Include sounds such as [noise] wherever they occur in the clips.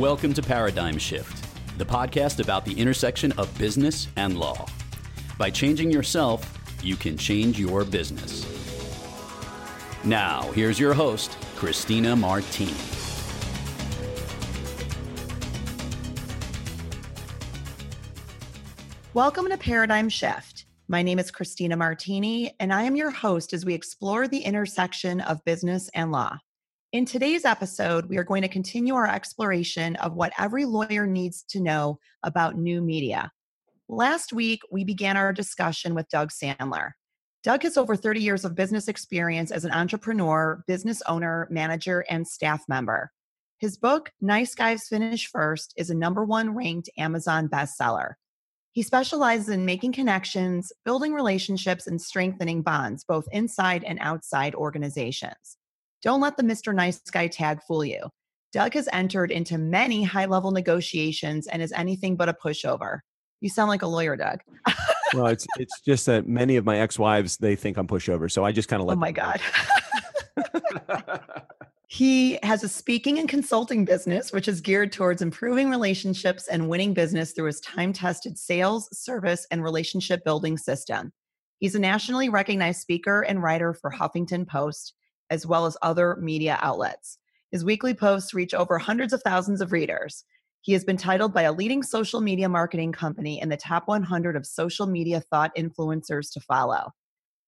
Welcome to Paradigm Shift, the podcast about the intersection of business and law. By changing yourself, you can change your business. Now, here's your host, Christina Martini. Welcome to Paradigm Shift. My name is Christina Martini, and I am your host as we explore the intersection of business and law. In today's episode, we are going to continue our exploration of what every lawyer needs to know about new media. Last week, we began our discussion with Doug Sandler. Doug has over 30 years of business experience as an entrepreneur, business owner, manager, and staff member. His book, Nice Guys Finish First, is a number one ranked Amazon bestseller. He specializes in making connections, building relationships, and strengthening bonds, both inside and outside organizations. Don't let the Mr. Nice Guy tag fool you. Doug has entered into many high level negotiations and is anything but a pushover. You sound like a lawyer, Doug. well, [laughs] it's it's just that many of my ex-wives they think I'm pushover, so I just kind of oh let. Oh my god. [laughs] [laughs] he has a speaking and consulting business, which is geared towards improving relationships and winning business through his time-tested sales, service, and relationship building system. He's a nationally recognized speaker and writer for Huffington Post, as well as other media outlets. His weekly posts reach over hundreds of thousands of readers. He has been titled by a leading social media marketing company in the top 100 of social media thought influencers to follow.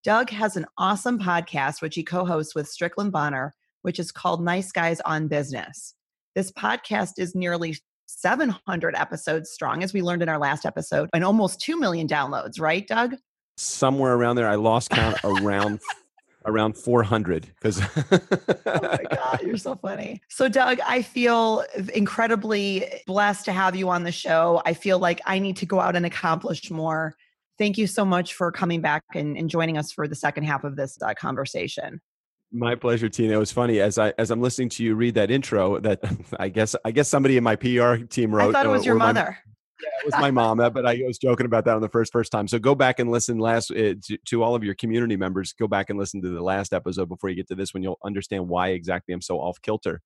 Doug has an awesome podcast, which he co hosts with Strickland Bonner, which is called Nice Guys on Business. This podcast is nearly 700 episodes strong, as we learned in our last episode, and almost 2 million downloads, right, Doug? Somewhere around there. I lost count [laughs] around around 400 because oh my [laughs] god you're so funny so doug i feel incredibly blessed to have you on the show i feel like i need to go out and accomplish more thank you so much for coming back and, and joining us for the second half of this uh, conversation my pleasure, Tina. It was funny as I as I'm listening to you read that intro. That [laughs] I guess I guess somebody in my PR team wrote. I thought it was uh, your mother. Yeah, it was my mom, uh, but I was joking about that on the first first time. So go back and listen last uh, to, to, all of your community members. Go back and listen to the last episode before you get to this one. You'll understand why exactly I'm so off kilter.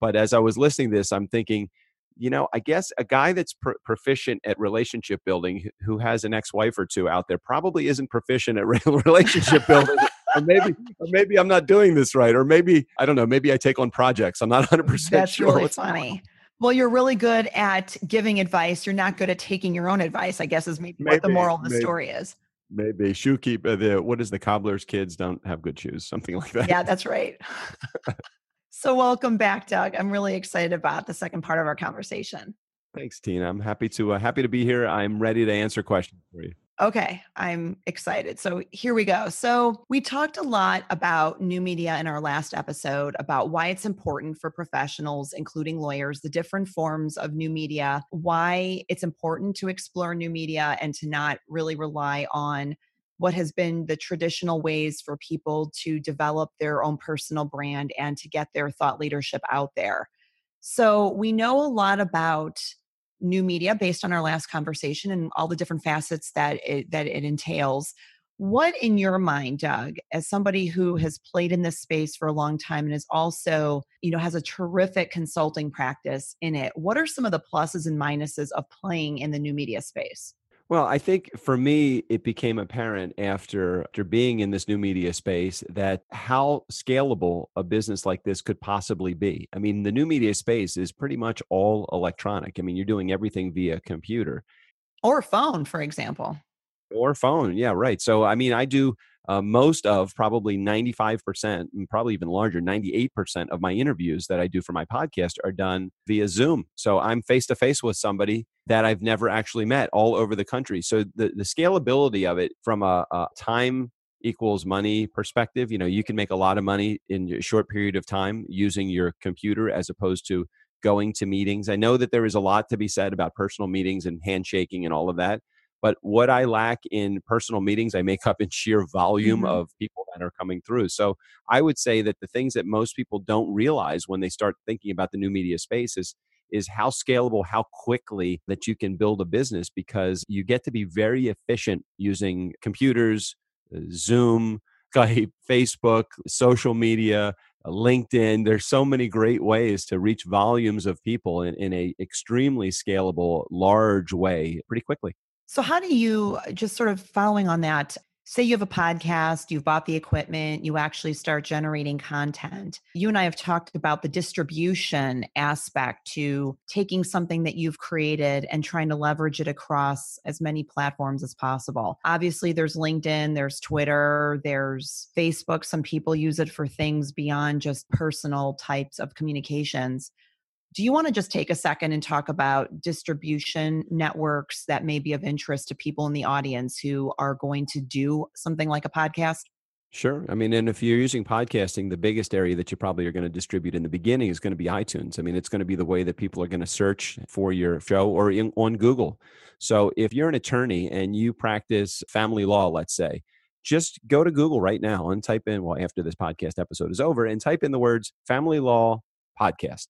But as I was listening to this, I'm thinking, you know, I guess a guy that's pr- proficient at relationship building, who has an ex-wife or two out there, probably isn't proficient at [laughs] relationship building. or maybe, or maybe I'm not doing this right, or maybe I don't know. Maybe I take on projects. I'm not 100 percent That's sure. really funny. Well, you're really good at giving advice. You're not good at taking your own advice, I guess, is maybe, maybe what the moral of the maybe, story is. Maybe shoe keep uh, the what is the cobbler's kids don't have good shoes, something [laughs] like that. Yeah, that's right. so, welcome back, Doug. I'm really excited about the second part of our conversation. Thanks, Tina. I'm happy to uh, happy to be here. I'm ready to answer questions for you. Okay, I'm excited. So here we go. So we talked a lot about new media in our last episode about why it's important for professionals, including lawyers, the different forms of new media, why it's important to explore new media and to not really rely on what has been the traditional ways for people to develop their own personal brand and to get their thought leadership out there. So we know a lot about new media based on our last conversation and all the different facets that it, that it entails. What, in your mind, Doug, as somebody who has played in this space for a long time and is also, you know, has a terrific consulting practice in it, what are some of the pluses and minuses of playing in the new media space? Well, I think for me, it became apparent after, after being in this new media space that how scalable a business like this could possibly be. I mean, the new media space is pretty much all electronic. I mean, you're doing everything via computer or phone, for example. Or phone. Yeah, right. So, I mean, I do uh, most of probably 95%, and probably even larger, 98% of my interviews that I do for my podcast are done via Zoom. So I'm face to face with somebody that I've never actually met all over the country. So the, the scalability of it from a, a time equals money perspective, you know, you can make a lot of money in a short period of time using your computer as opposed to going to meetings. I know that there is a lot to be said about personal meetings and handshaking and all of that. But what I lack in personal meetings, I make up in sheer volume mm-hmm. of people that are coming through. So I would say that the things that most people don't realize when they start thinking about the new media space is is how scalable, how quickly that you can build a business because you get to be very efficient using computers, uh, Zoom, [laughs] Skype, Facebook, social media, LinkedIn. There's so many great ways to reach volumes of people in, in a extremely scalable, large way pretty quickly. So, how do you uh, just sort of following on that? say you have a podcast, you've bought the equipment, you actually start generating content. You and I have talked about the distribution aspect to taking something that you've created and trying to leverage it across as many platforms as possible. Obviously, there's LinkedIn, there's Twitter, there's Facebook. Some people use it for things beyond just personal types of communications. Do you want to just take a second and talk about distribution networks that may be of interest to people in the audience who are going to do something like a podcast? Sure. I mean, and if you're using podcasting, the biggest area that you probably are going to distribute in the beginning is going to be iTunes. I mean, it's going to be the way that people are going to search for your show or in, on Google. So if you're an attorney and you practice family law, let's say, just go to Google right now and type in, well, after this podcast episode is over, and type in the words family law podcast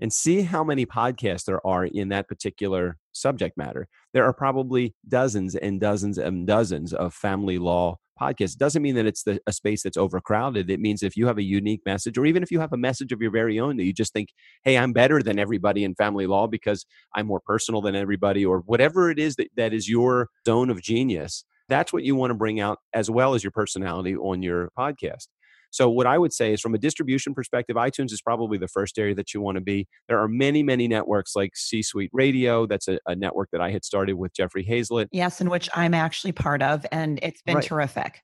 and see how many podcasts there are in that particular subject matter. There are probably dozens and dozens and dozens of family law podcasts. Doesn't mean that it's the, a space that's overcrowded. It means if you have a unique message, or even if you have a message of your very own that you just think, hey, I'm better than everybody in family law because I'm more personal than everybody, or whatever it is that, that is your zone of genius, that's what you want to bring out as well as your personality on your podcast. So, what I would say is from a distribution perspective, iTunes is probably the first area that you want to be. There are many, many networks like C Suite Radio. That's a, a, network that I had started with Jeffrey Hayzlett. Yes, in which I'm actually part of, and it's been right. terrific.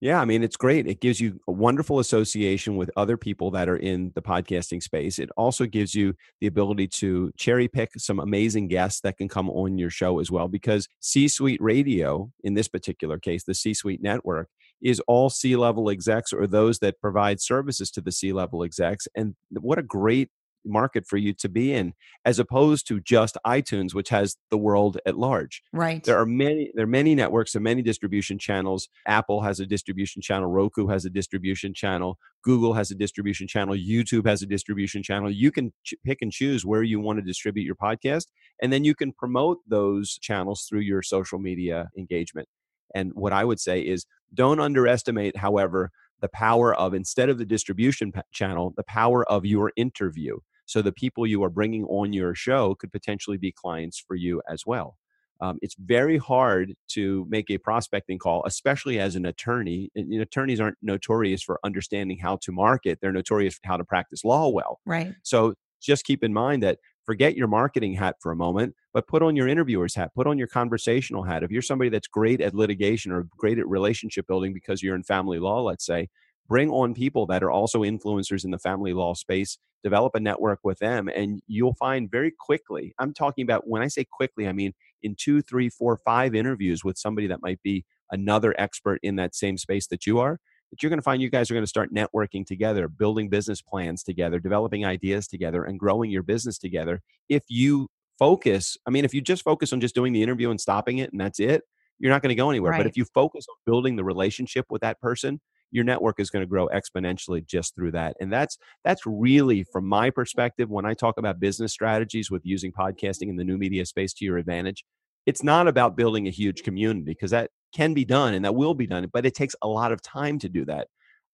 Yeah, I mean, it's great. It gives you a wonderful association with other people that are in the podcasting space. It also gives you the ability to cherry pick some amazing guests that can come on your show as well. Because C Suite Radio, in this particular case, the C Suite network, is all C level execs or those that provide services to the C level execs. And what a great market for you to be in as opposed to just iTunes which has the world at large. Right. There are many there are many networks and many distribution channels. Apple has a distribution channel, Roku has a distribution channel, Google has a distribution channel, YouTube has a distribution channel. You can ch- pick and choose where you want to distribute your podcast and then you can promote those channels through your social media engagement. And what I would say is don't underestimate, however, the power of instead of the distribution channel, the power of your interview. So the people you are bringing on your show could potentially be clients for you as well. Um, it's very hard to make a prospecting call, especially as an attorney. And, you know, attorneys aren't notorious for understanding how to market; they're notorious for how to practice law well. Right. So just keep in mind that forget your marketing hat for a moment, but put on your interviewer's hat, put on your conversational hat. If you're somebody that's great at litigation or great at relationship building because you're in family law, let's say, bring on people that are also influencers in the family law space, develop a network with them, and you'll find very quickly. I'm talking about when I say quickly, I mean in two, three, four, five interviews with somebody that might be another expert in that same space that you are that you're going to find you guys are going to start networking together, building business plans together, developing ideas together, and growing your business together. If you focus, I mean, if you just focus on just doing the interview and stopping it and that's it, you're not going to go anywhere. Right. But if you focus on building the relationship with that person, your network is going to grow exponentially just through that. And that's that's really from my perspective when I talk about business strategies with using podcasting in the new media space to your advantage, it's not about building a huge community because that can be done and that will be done, but it takes a lot of time to do that.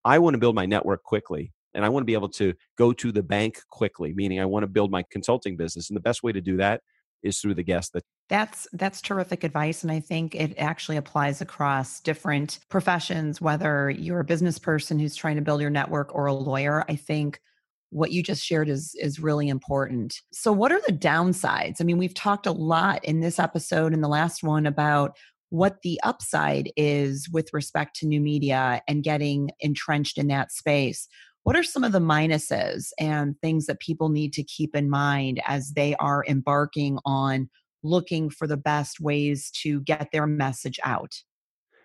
I want to build my network quickly and I want to be able to go to the bank quickly, meaning I want to build my consulting business. And the best way to do that is through the guests that that's that's terrific advice and i think it actually applies across different professions whether you're a business person who's trying to build your network or a lawyer i think what you just shared is is really important. So what are the downsides? I mean, we've talked a lot in this episode and the last one about what the upside is with respect to new media and getting entrenched in that space. What are some of the minuses and things that people need to keep in mind as they are embarking on looking for the best ways to get their message out?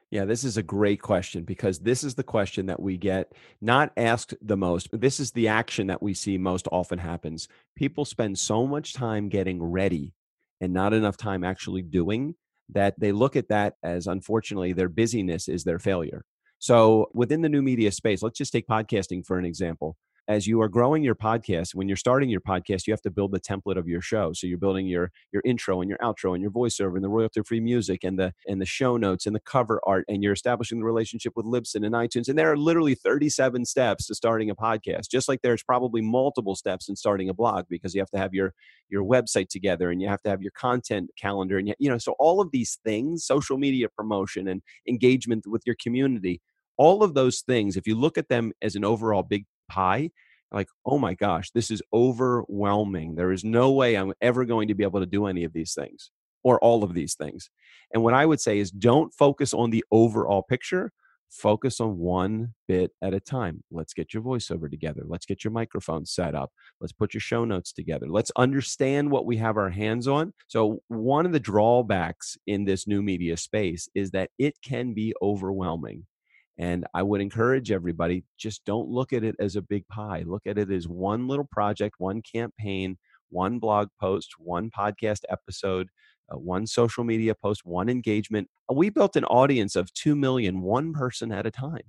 Yeah, this is a great question because this is the question that we get not asked the most. But this is the action that we see most often happens. People spend so much time getting ready and not enough time actually doing that they look at that as unfortunately their busyness is their failure. So within the new media space, let's just take podcasting for an example. As you are growing your podcast, when you're starting your podcast, you have to build the template of your show. So you're building your your intro and your outro and your voiceover and the royalty free music and the and the show notes and the cover art and you're establishing the relationship with Libsyn and iTunes. And there are literally 37 steps to starting a podcast. Just like there's probably multiple steps in starting a blog because you have to have your your website together and you have to have your content calendar and you, you know so all of these things, social media promotion and engagement with your community all of those things, if you look at them as an overall big pie, like, oh my gosh, this is overwhelming. There is no way I'm ever going to be able to do any of these things or all of these things. And what I would say is don't focus on the overall picture. Focus on one bit at a time. Let's get your voiceover together. Let's get your microphone set up. Let's put your show notes together. Let's understand what we have our hands on. So, one of the drawbacks in this new media space is that it can be overwhelming. And I would encourage everybody just don't look at it as a big pie. Look at it as one little project, one campaign, one blog post, one podcast episode, uh, one social media post, one engagement. We built an audience of 2 million, one person at a time.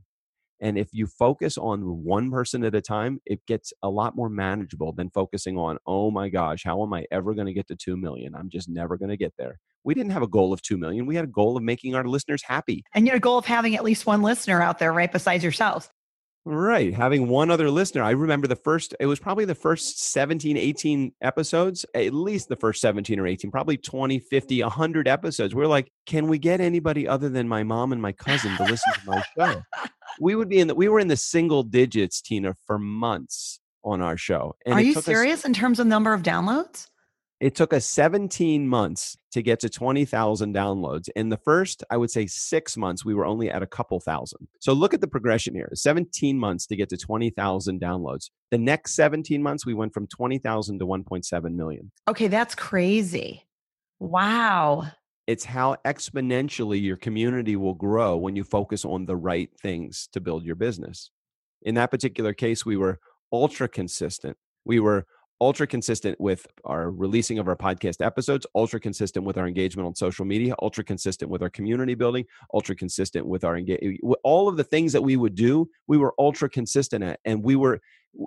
And if you focus on one person at a time, it gets a lot more manageable than focusing on, oh my gosh, how am I ever going to get to 2 million? I'm just never going to get there. We didn't have a goal of 2 million. We had a goal of making our listeners happy. And a goal of having at least one listener out there, right, besides yourselves. Right. Having one other listener. I remember the first, it was probably the first 17, 18 episodes, at least the first 17 or 18, probably 20, 50, 100 episodes. We're like, can we get anybody other than my mom and my cousin to listen to my show? [laughs] we would be in the, we were in the single digits, Tina, for months on our show. And Are you serious us, in terms of number of downloads? It took us 17 months to get to 20,000 downloads. In the first, I would say six months, we were only at a couple thousand. So look at the progression here 17 months to get to 20,000 downloads. The next 17 months, we went from 20,000 to 1.7 million. Okay, that's crazy. Wow. It's how exponentially your community will grow when you focus on the right things to build your business. In that particular case, we were ultra consistent. We were ultra consistent with our releasing of our podcast episodes, ultra consistent with our engagement on social media, ultra consistent with our community building, ultra consistent with our engagement. All of the things that we would do, we were ultra consistent at. And we were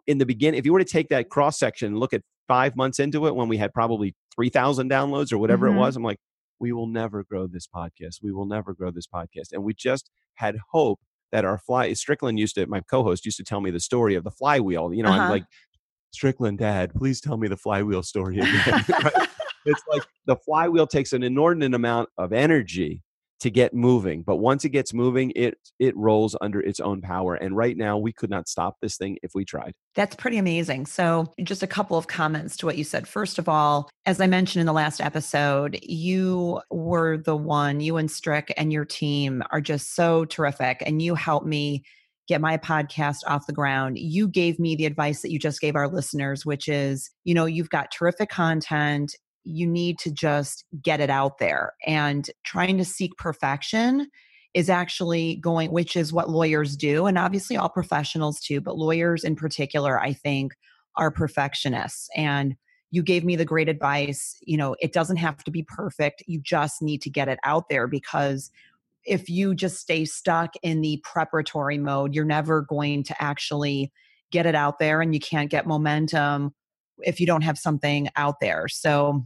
in the beginning, if you were to take that cross section and look at five months into it when we had probably 3,000 downloads or whatever mm-hmm. it was, I'm like, we will never grow this podcast. We will never grow this podcast. And we just had hope that our fly Strickland used to my co-host used to tell me the story of the flywheel. You know, uh-huh. I'm like, Strickland, Dad, please tell me the flywheel story again. [laughs] [laughs] it's like the flywheel takes an inordinate amount of energy to get moving. But once it gets moving, it it rolls under its own power. And right now, we could not stop this thing if we tried. That's pretty amazing. So, just a couple of comments to what you said. First of all, as I mentioned in the last episode, you were the one, you and Strick and your team are just so terrific, and you helped me get my podcast off the ground. You gave me the advice that you just gave our listeners, which is, you know, you've got terrific content you need to just get it out there. And trying to seek perfection is actually going, which is what lawyers do. And obviously, all professionals too, but lawyers in particular, I think, are perfectionists. And you gave me the great advice. You know, it doesn't have to be perfect. You just need to get it out there because if you just stay stuck in the preparatory mode, you're never going to actually get it out there and you can't get momentum if you don't have something out there. So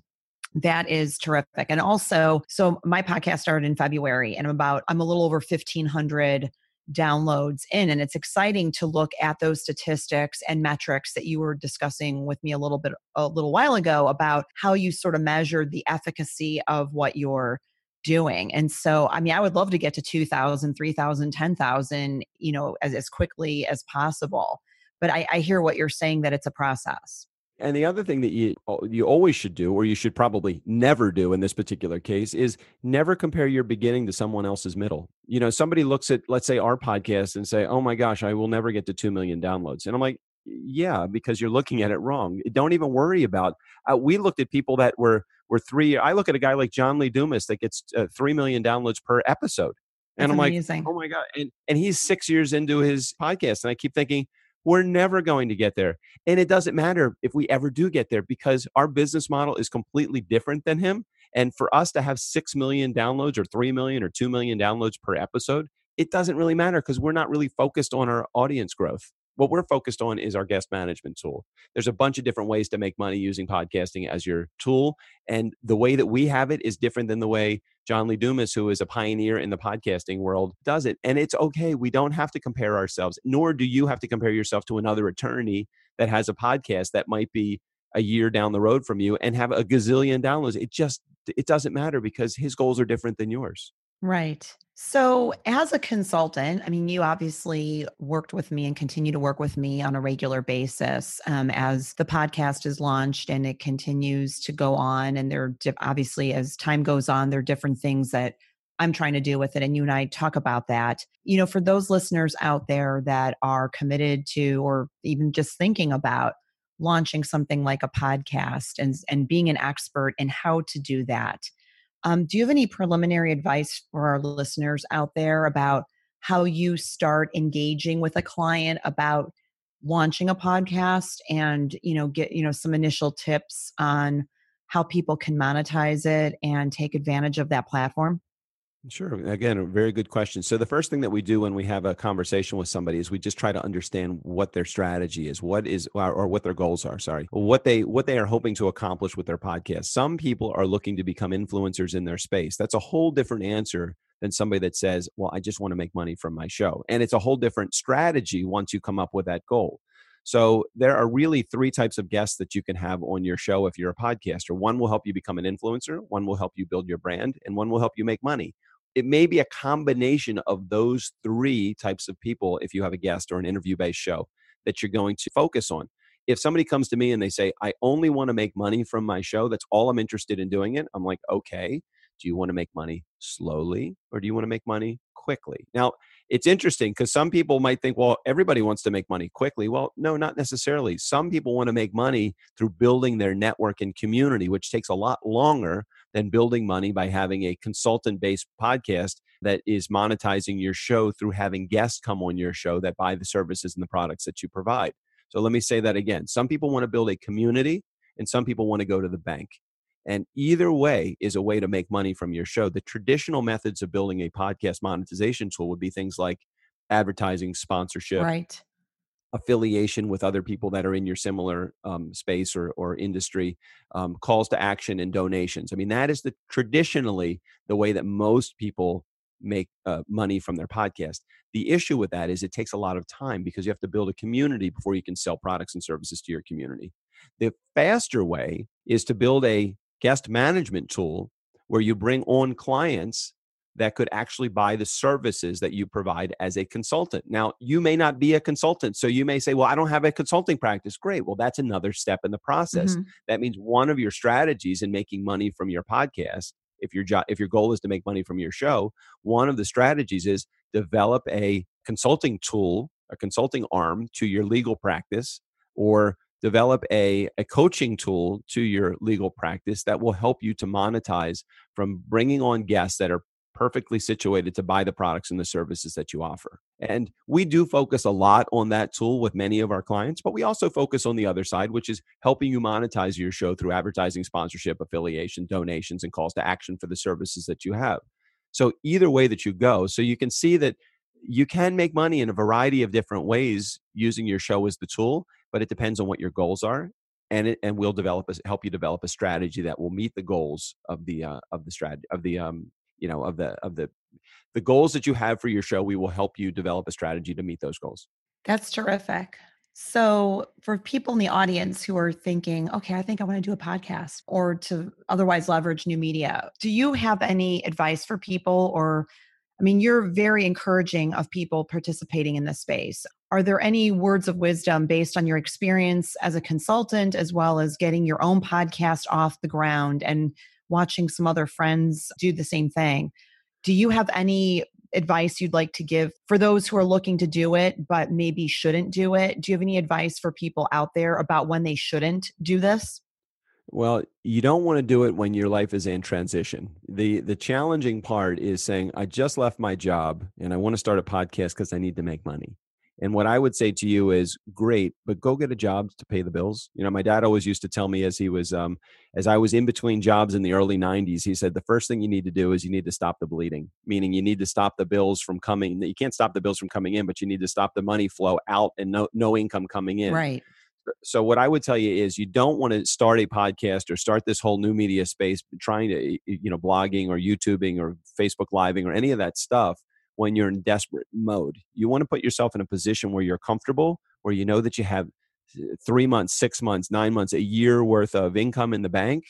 that is terrific. And also, so my podcast started in February and I'm about, I'm a little over 1500 downloads in. And it's exciting to look at those statistics and metrics that you were discussing with me a little bit, a little while ago about how you sort of measured the efficacy of what you're doing. And so, I mean, I would love to get to 2,000, 3,000, 10,000, you know, as, as quickly as possible. But I, I hear what you're saying that it's a process. And the other thing that you you always should do, or you should probably never do in this particular case, is never compare your beginning to someone else's middle. You know, somebody looks at let's say our podcast and say, "Oh my gosh, I will never get to two million downloads," and I'm like, "Yeah, because you're looking at it wrong. Don't even worry about." Uh, we looked at people that were were three. I look at a guy like John Lee Dumas that gets uh, three million downloads per episode, and That's I'm amazing. like, "Oh my god!" And and he's six years into his podcast, and I keep thinking we're never going to get there. And it doesn't matter if we ever do get there because our business model is completely different than him. And for us to have 6 million downloads or 3 million or 2 million downloads per episode, it doesn't really matter because we're not really focused on our audience growth. What we're focused on is our guest management tool. There's a bunch of different ways to make money using podcasting as your tool. And the way that we have it is different than the way John Lee Dumas, who is a pioneer in the podcasting world, does it. And it's okay. We don't have to compare ourselves, nor do you have to compare yourself to another attorney that has a podcast that might be a year down the road from you and have a gazillion downloads. It just it doesn't matter because his goals are different than yours. Right. So, as a consultant, I mean, you obviously worked with me and continue to work with me on a regular basis um, as the podcast is launched and it continues to go on. And there, obviously, as time goes on, there are different things that I'm trying to do with it. And you and I talk about that. You know, for those listeners out there that are committed to or even just thinking about launching something like a podcast and, and being an expert in how to do that um, do you have any preliminary advice for our listeners out there about how you start engaging with a client about launching a podcast and you know get you know some initial tips on how people can monetize it and take advantage of that platform Sure. Again, a very good question. So, the first thing that we do when we have a conversation with somebody is we just try to understand what their strategy is, what is, or, what their goals are. Sorry, what they what they are hoping to accomplish with their podcast. Some people are looking to become influencers in their space. That's a whole different answer than somebody that says, "Well, I just want to make money from my show," and it's a whole different strategy once you come up with that goal. So there are really three types of guests that you can have on your show if you're a podcaster. One will help you become an influencer, one will help you build your brand, and one will help you make money it may be a combination of those three types of people if you have a guest or an interview based show that you're going to focus on. If somebody comes to me and they say, I only want to make money from my show, that's all I'm interested in doing it. I'm like, okay, do you want to make money slowly or do you want to make money quickly? Now, it's interesting because some people might think, well, everybody wants to make money quickly. Well, no, not necessarily. Some people want to make money through building their network and community, which takes a lot longer than building money by having a consultant based podcast that is monetizing your show through having guests come on your show that buy the services and the products that you provide. So let me say that again. Some people want to build a community and some people want to go to the bank. And either way is a way to make money from your show. The traditional methods of building a podcast monetization tool would be things like advertising, sponsorship, right. affiliation with other people that are in your similar um, space or, or industry, um, calls to action, and donations. I mean, that is the traditionally the way that most people make uh, money from their podcast. The issue with that is it takes a lot of time because you have to build a community before you can sell products and services to your community. The faster way is to build a guest management tool where you bring on clients that could actually buy the services that you provide as a consultant. Now, you may not be a consultant, so you may say, "Well, I don't have a consulting practice." Great. Well, that's another step in the process. Mm-hmm. That means one of your strategies in making money from your podcast, if your job if your goal is to make money from your show, one of the strategies is develop a consulting tool, a consulting arm to your legal practice or develop a, a coaching tool to your legal practice that will help you to monetize from bringing on guests that are perfectly situated to buy the products and the services that you offer. And we do focus a lot on that tool with many of our clients, but we also focus on the other side, which is helping you monetize your show through advertising, sponsorship, affiliation, donations, and calls to action for the services that you have. So, either way that you go, so you can see that you can make money in a variety of different ways using your show as the tool but it depends on what your goals are and it, and we'll develop a, help you develop a strategy that will meet the goals of the uh, of the strategy of the um you know of the of the the goals that you have for your show we will help you develop a strategy to meet those goals. That's terrific. So for people in the audience who are thinking okay i think i want to do a podcast or to otherwise leverage new media do you have any advice for people or I mean, you're very encouraging of people participating in this space. Are there any words of wisdom based on your experience as a consultant, as well as getting your own podcast off the ground and watching some other friends do the same thing? Do you have any advice you'd like to give for those who are looking to do it, but maybe shouldn't do it? Do you have any advice for people out there about when they shouldn't do this? Well, you don't want to do it when your life is in transition. The the challenging part is saying I just left my job and I want to start a podcast cuz I need to make money. And what I would say to you is great, but go get a job to pay the bills. You know, my dad always used to tell me as he was, um, as I was in between jobs in the early 90s, he said, the first thing you need to do is you need to stop the bleeding, meaning you need to stop the bills from coming. You can't stop the bills from coming in, but you need to stop the money flow out and no, no income coming in. Right. So, what I would tell you is you don't want to start a podcast or start this whole new media space trying to, you know, blogging or YouTubing or Facebook Living or any of that stuff when you're in desperate mode. You want to put yourself in a position where you're comfortable, where you know that you have uh, three months, six months, nine months, a year worth of income in the bank,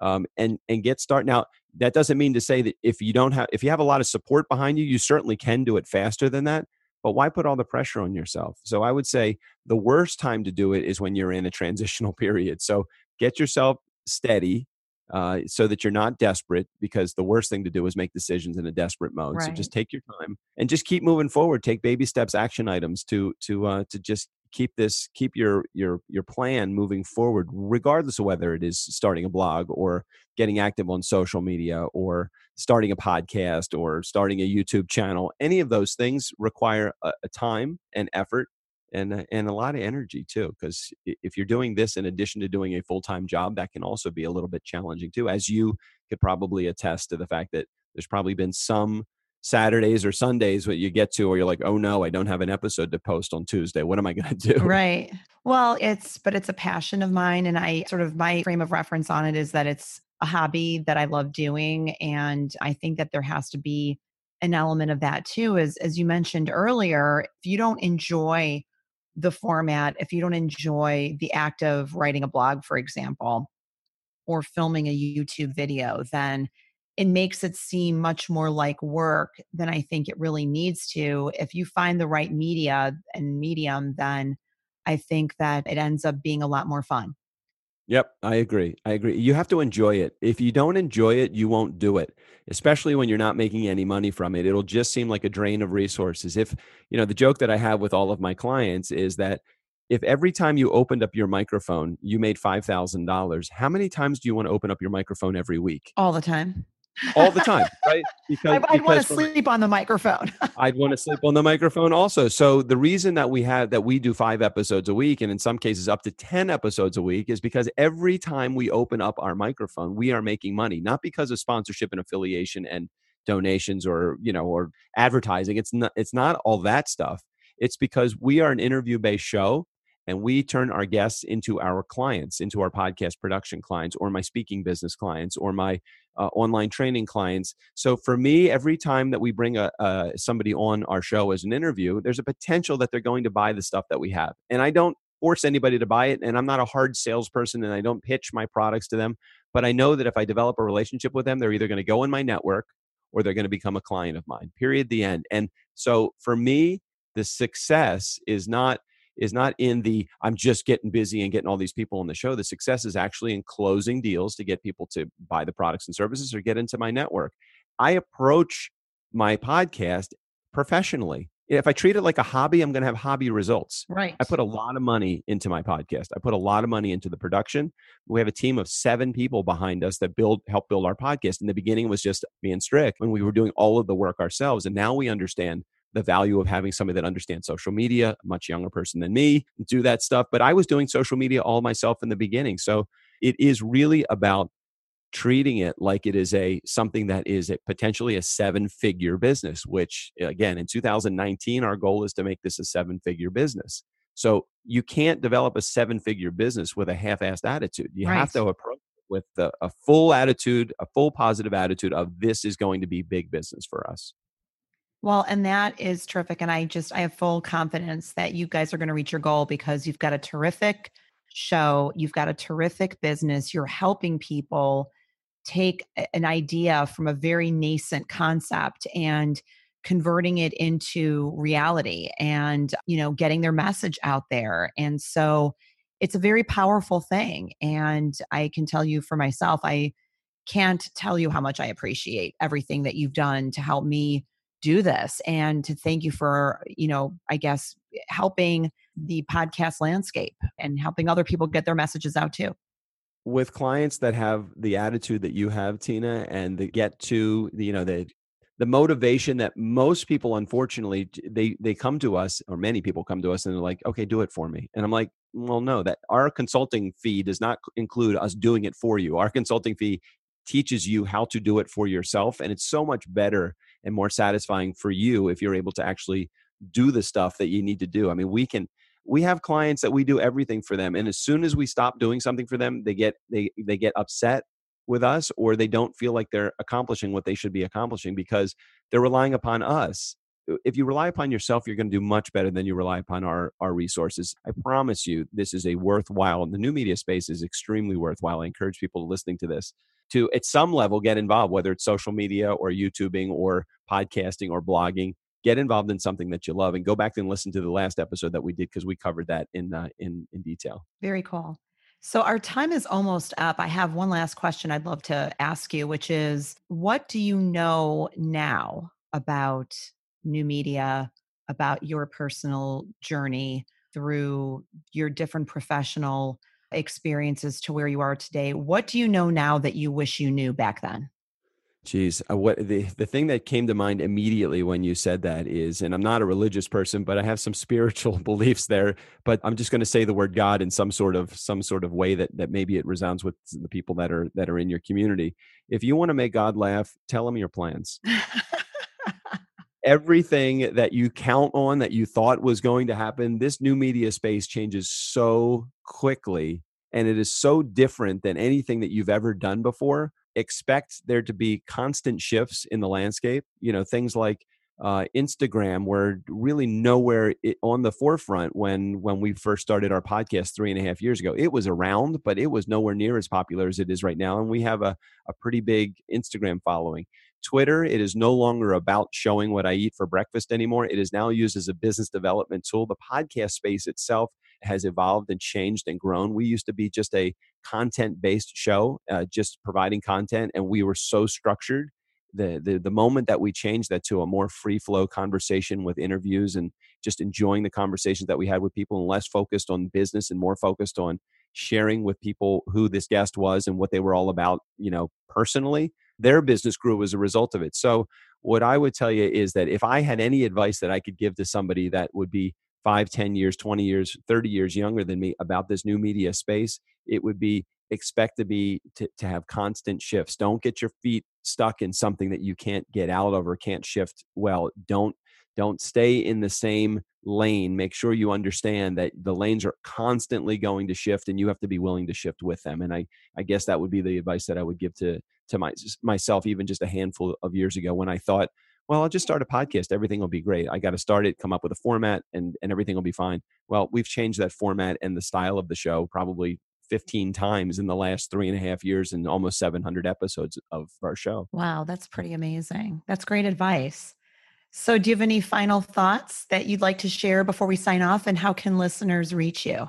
um, and and get started. Now, that doesn't mean to say that if you don't have, if you have a lot of support behind you, you certainly can do it faster than that. But why put all the pressure on yourself? So I would say the worst time to do it is when you're in a transitional [laughs] period. So get yourself steady, uh, so that you're not desperate because the worst thing to do is make decisions in a desperate mode right. so just take your time and just keep moving forward take baby steps action items to to uh, to just keep this keep your your your plan moving forward regardless of whether it is starting a blog or getting active on social media or starting a podcast or starting a youtube channel any of those things require a, a time and effort and uh, and a lot of energy too because if you're doing this in addition to doing a full-time job that can also be a little bit challenging too as you could probably attest to the fact that there's probably been some Saturdays or Sundays what you get to where you're like, oh no, I don't have an episode to post on Tuesday. What am I going [laughs] to do? Right. Well, it's, but it's a passion of mine. And I sort of, my frame of reference on it is that it's a hobby that I love doing. And I think that there has to be an element of that too, as, as you mentioned earlier, if you don't enjoy the format, if you don't enjoy the act of writing a blog, for example, or filming a YouTube video, then it makes it seem much more like work than I think it really needs to. If you find the right media and medium, then I think that it ends up being a lot more fun. Yep, I agree. I agree. You have to enjoy it. If you don't enjoy it, you won't do it, especially when you're not making any money from it. It'll just seem like a drain of resources. If, you know, the joke that I have with all of my clients is that if every time you opened up your microphone, you made $5,000, how many times do you want to open up your microphone every week? All the time all the time, right? Because, I, would want to sleep on the microphone. [laughs] I'd want to sleep on the microphone also. So the reason that we have that we do five episodes a week, and in some cases up to ten episodes a week, is because every time we open up our microphone, we are making money, not because of sponsorship and affiliation and donations or you know or advertising. It's not. It's not all that stuff. It's because we are an interview based show and we turn our guests into our clients into our podcast production clients or my speaking business clients or my uh, online training clients. So for me every time that we bring a, uh, somebody on our show as an interview there's a potential that they're going to buy the stuff that we have and i don't force anybody to buy it and i'm not a hard salesperson and i don't pitch my products to them but i know that if i develop a relationship with them they're either going to go in my network or they're going to become a client of mine period the end and so for me the success is not is not in the I'm just getting busy and getting all these people on the show. The success is actually in closing deals to get people to buy the products and services or get into my network. I approach my podcast professionally. If I treat it like a hobby, I'm going to have hobby results. Right. I put a lot of money into my podcast. I put a lot of money into the production. We have a team of seven people behind us that build help build our podcast. In the beginning, it was just me and Strick when we were doing all of the work ourselves, and now we understand the value of having somebody that understands social media, a much younger person than me, do that stuff. But I was doing social media all myself in the beginning. So it is really about treating it like it is a something that is a, potentially a seven figure business which again in 2019 our goal is to make this a seven figure business so you can't develop a seven figure business with a half-assed attitude you right. have to approach it with a, a full attitude a full positive attitude of this is going to be big business for us well, and that is terrific. And I just, I have full confidence that you guys are going to reach your goal because you've got a terrific show, you've got a terrific business, you're helping people take an idea from a very nascent concept and converting it into reality and you know getting their message out there and so it's a very powerful thing and i can tell you for myself i can't tell you how much i appreciate everything that you've done to help me do this and to thank you for, you know, I guess eh, helping the podcast landscape and helping other people get their messages out too. With clients that have the attitude that you have, Tina, and the get to, you know, the the motivation that most people unfortunately they they come to us or many people come to us and they're like okay do it for me and i'm like well no that our consulting fee does not include us doing it for you our consulting fee teaches you how to do it for yourself and it's so much better and more satisfying for you if you're able to actually do the stuff that you need to do. I mean we can we have clients that we do everything for them and as soon as we stop doing something for them they get they they get upset with us or they don't feel like they're accomplishing what they should be accomplishing because they're relying upon us if you rely upon yourself you're going to do much better than you rely upon our our resources. I promise you this is a worthwhile the new media space is extremely worthwhile. I encourage people listening to this to at some level get involved whether it's social media or youtubing or podcasting or blogging. Get involved in something that you love and go back and listen to the last episode that we did because we covered that in uh, in in detail. Very cool. So, our time is almost up. I have one last question I'd love to ask you, which is what do you know now about new media, about your personal journey through your different professional experiences to where you are today? What do you know now that you wish you knew back then? Geez, uh, what the the thing that came to mind immediately when you said that is, and I'm not a religious person, but I have some [laughs] spiritual beliefs there. But I'm just going to say the word God in some sort of some sort of way that that maybe it resounds with the people that are that are in your community. If you want to make God laugh, tell him your plans. [laughs] Everything that you count on that you thought was going to happen, this new media space changes so quickly, and it is so different than anything that you've ever done before expect there to be constant shifts in the landscape. You know, things like uh, Instagram were really nowhere on the forefront when when we first started our podcast three and a half years ago. It was around, but it was nowhere near as popular as it is right now. And we have a, a pretty big Instagram following. Twitter, it is no longer about showing what I eat for breakfast anymore. It is now used as a business development tool. The podcast space itself has evolved and changed and grown. We used to be just a content based show, uh, just providing content, and we were so structured. The, the the moment that we changed that to a more free flow conversation with interviews and just enjoying the conversations that we had with people and less focused on business and more focused on sharing with people who this guest was and what they were all about you know personally their business grew as a result of it so what i would tell you is that if i had any advice that i could give to somebody that would be five, ten years, 20 years, 30 years younger than me about this new media space, it would be expect to be to, to have constant shifts. Don't get your feet stuck in something that you can't get out of or can't shift well. Don't don't stay in the same lane. Make sure you understand that the lanes are constantly going to shift and you have to be willing to shift with them. And I I guess that would be the advice that I would give to to my, myself even just a handful of years ago when I thought well, I'll just start a podcast. Everything will be great. I got to start it, come up with a format, and, and everything will be fine. Well, we've changed that format and the style of the show probably 15 times in the last three and a half years and almost 700 episodes of our show. Wow, that's pretty amazing. That's great advice. So, do you have any final thoughts that you'd like to share before we sign off? And how can listeners reach you?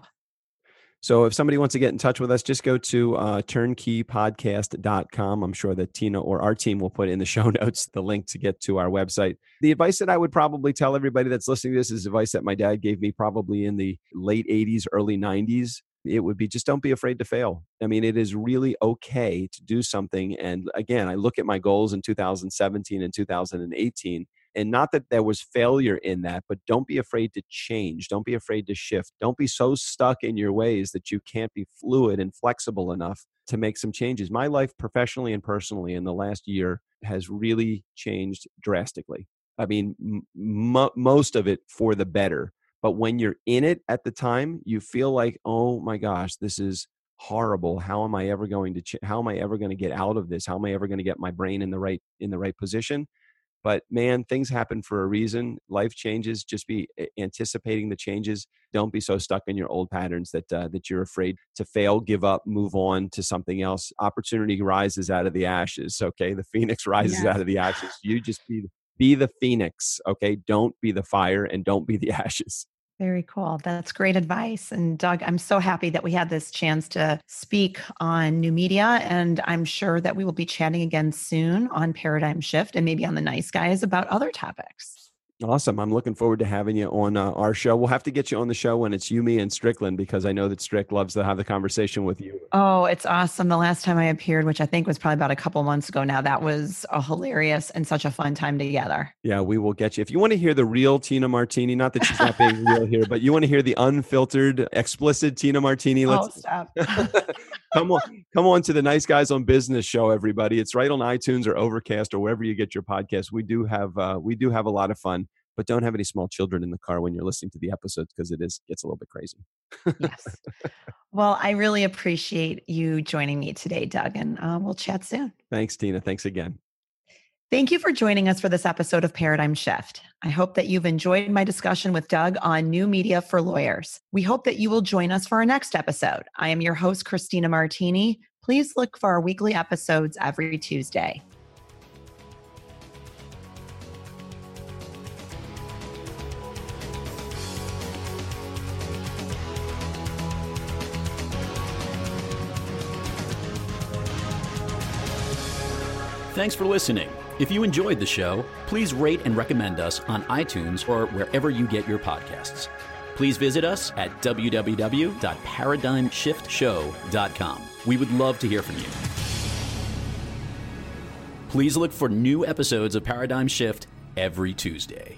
So if somebody wants to get in touch with us, just go to uh, turnkeypodcast.com. I'm sure that Tina or our team will put in the [laughs] show notes the link to get to our website. The advice that I would probably tell everybody that's listening to this is advice that my dad gave me probably in the late 80s, early 90s. It would be just don't be afraid to fail. I mean, it is really okay to do something. And again, I look at my goals in 2017 and 2018 and not that there was failure in that but don't be afraid to change don't be afraid to shift don't be so stuck in your ways that you can't be fluid and flexible enough to make some changes. My life professionally and personally in the last year has really changed drastically. I mean m- most of it for the better but when you're in it at the time you feel like oh my gosh this is horrible. How am i ever going to ch- how am i ever going to get out of this? How am i ever going to get my brain in the right in the right position but man, things happen for a reason. Life changes. Just be anticipating the changes. Don't be so stuck in your old patterns that uh, that you're afraid to fail, give up, move on to something else. Opportunity rises out of the ashes. Okay, the phoenix [laughs] rises yes. out of the ashes. You just be be the phoenix. Okay, don't be the fire and don't be the [laughs] ashes. Very cool. That's great advice. And Doug, I'm so happy that we had this chance to speak on new media. And I'm sure that we will be chatting again soon on Paradigm Shift and maybe on the Nice Guys about other topics. Awesome. I'm looking forward to having you on uh, our show. We'll have to get you on the show when it's you, me, and Strickland because I know that Strick loves to have the conversation with you. Oh, it's awesome. The last time I appeared, which I think was probably about a couple months ago now, that was a hilarious and such a fun time together. Yeah, we will get you. If you want to hear the real Tina Martini, not that she's not being real [laughs] here, but you want to hear the unfiltered, explicit Tina Martini, let's oh, stop. [laughs] come on, [laughs] come on to the Nice Guys on Business show, everybody. It's right on iTunes or Overcast or wherever you get your podcast. We do have uh, we do have a lot of fun but don't have any small children in the car when you're listening to the episodes because it is gets a little bit crazy. yes. [laughs] Well, I really appreciate you joining me today, Doug, and uh, we'll chat soon. Thanks, Tina. Thanks again. Thank you for joining us for this episode of Paradigm Shift. I hope that you've enjoyed my discussion with Doug on new media for lawyers. We hope that you will join us for our next episode. I am your host, Christina Martini. Please look for our weekly episodes every Tuesday. Thanks for listening. If you enjoyed the show, please rate and recommend us on iTunes or wherever you get your podcasts. Please visit us at www.paradigmshiftshow.com. We would love to hear from you. Please look for new episodes of Paradigm Shift every Tuesday.